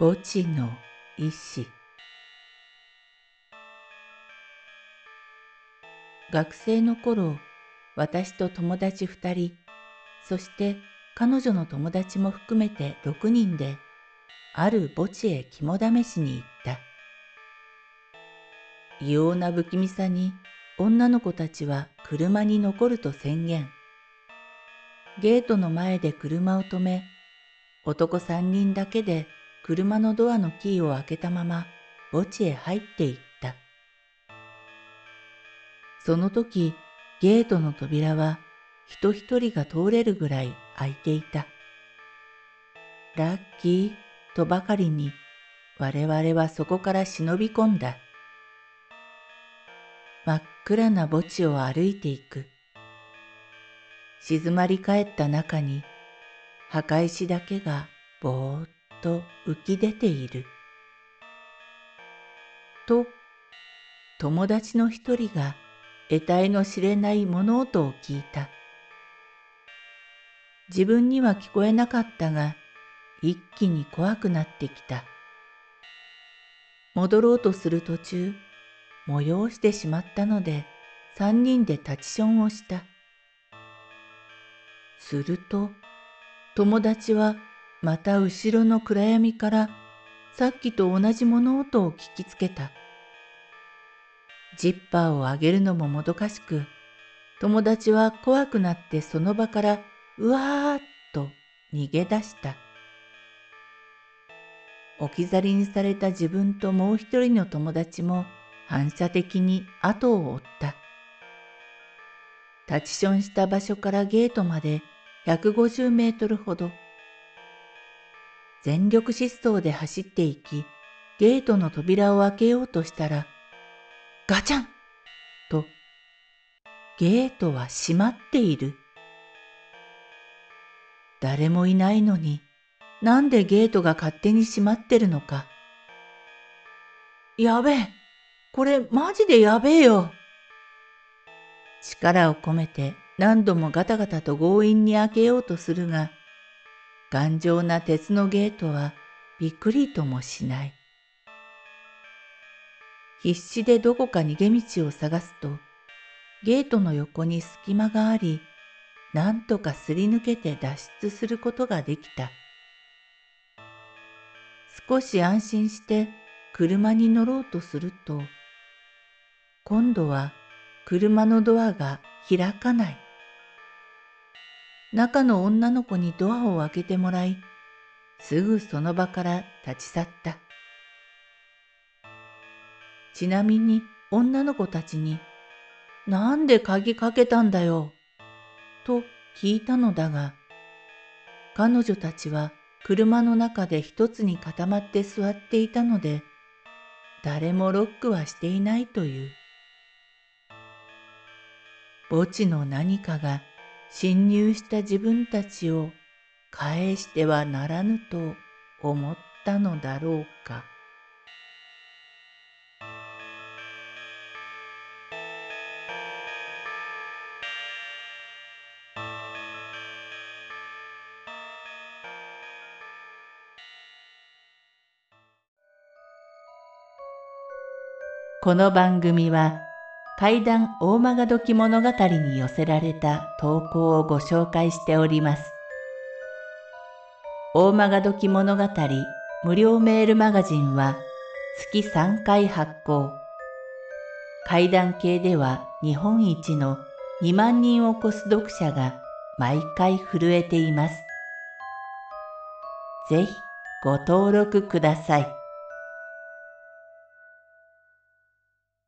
墓地の石学生の頃私と友達2人そして彼女の友達も含めて6人である墓地へ肝試しに行った。異様な不気味さに女の子たちは車に残ると宣言。ゲートの前で車を止め男3人だけで車のドアのキーを開けたまま墓地へ入っていった。その時、ゲートの扉は人一人が通れるぐらい開いていた。ラッキーとばかりに我々はそこから忍び込んだ。真っ暗な墓地を歩いていく。静まり返った中に墓石だけがぼーっとと浮き出ている。と、友達の一人が得体の知れない物音を聞いた。自分には聞こえなかったが、一気に怖くなってきた。戻ろうとする途中、催してしまったので、三人で立ちションをした。すると、友達はまた後ろの暗闇からさっきと同じ物音を聞きつけた。ジッパーを上げるのももどかしく、友達は怖くなってその場からうわーっと逃げ出した。置き去りにされた自分ともう一人の友達も反射的に後を追った。立ちションした場所からゲートまで150メートルほど。全力疾走で走っていき、ゲートの扉を開けようとしたら、ガチャンと、ゲートは閉まっている。誰もいないのに、なんでゲートが勝手に閉まってるのか。やべえ、これマジでやべえよ。力を込めて何度もガタガタと強引に開けようとするが、頑丈な鉄のゲートはびっくりともしない。必死でどこか逃げ道を探すと、ゲートの横に隙間があり、なんとかすり抜けて脱出することができた。少し安心して車に乗ろうとすると、今度は車のドアが開かない。中の女の子にドアを開けてもらい、すぐその場から立ち去った。ちなみに女の子たちに、なんで鍵かけたんだよ、と聞いたのだが、彼女たちは車の中で一つに固まって座っていたので、誰もロックはしていないという。墓地の何かが侵入した自分たちを返してはならぬと思ったのだろうか。この番組は怪談大曲時物語に寄せられた投稿をご紹介しております。大曲時物語無料メールマガジンは月3回発行。怪談系では日本一の2万人を超す読者が毎回震えています。ぜひご登録ください。